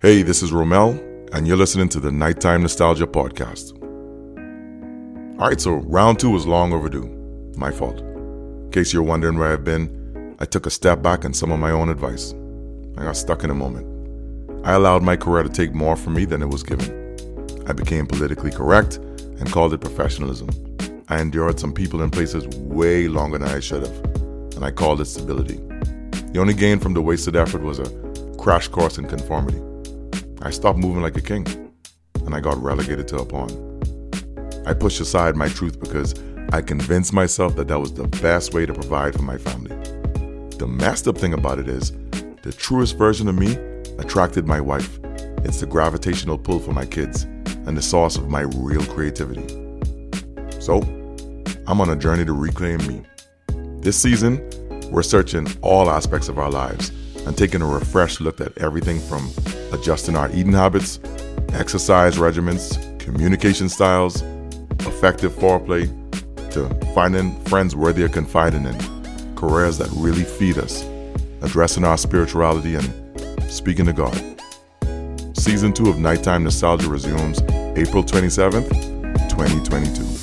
Hey, this is Romel, and you're listening to the Nighttime Nostalgia Podcast. All right, so round two was long overdue. My fault. In case you're wondering where I've been, I took a step back and some of my own advice. I got stuck in a moment. I allowed my career to take more from me than it was given. I became politically correct and called it professionalism. I endured some people and places way longer than I should have, and I called it stability. The only gain from the wasted effort was a crash course in conformity. I stopped moving like a king, and I got relegated to a pawn. I pushed aside my truth because I convinced myself that that was the best way to provide for my family. The messed up thing about it is, the truest version of me attracted my wife. It's the gravitational pull for my kids and the source of my real creativity. So, I'm on a journey to reclaim me. This season, we're searching all aspects of our lives and taking a refreshed look at everything from adjusting our eating habits, exercise regimens, communication styles, effective foreplay, to finding friends worthy of confiding in, careers that really feed us, addressing our spirituality, and speaking to God. Season 2 of Nighttime Nostalgia resumes April 27th, 2022.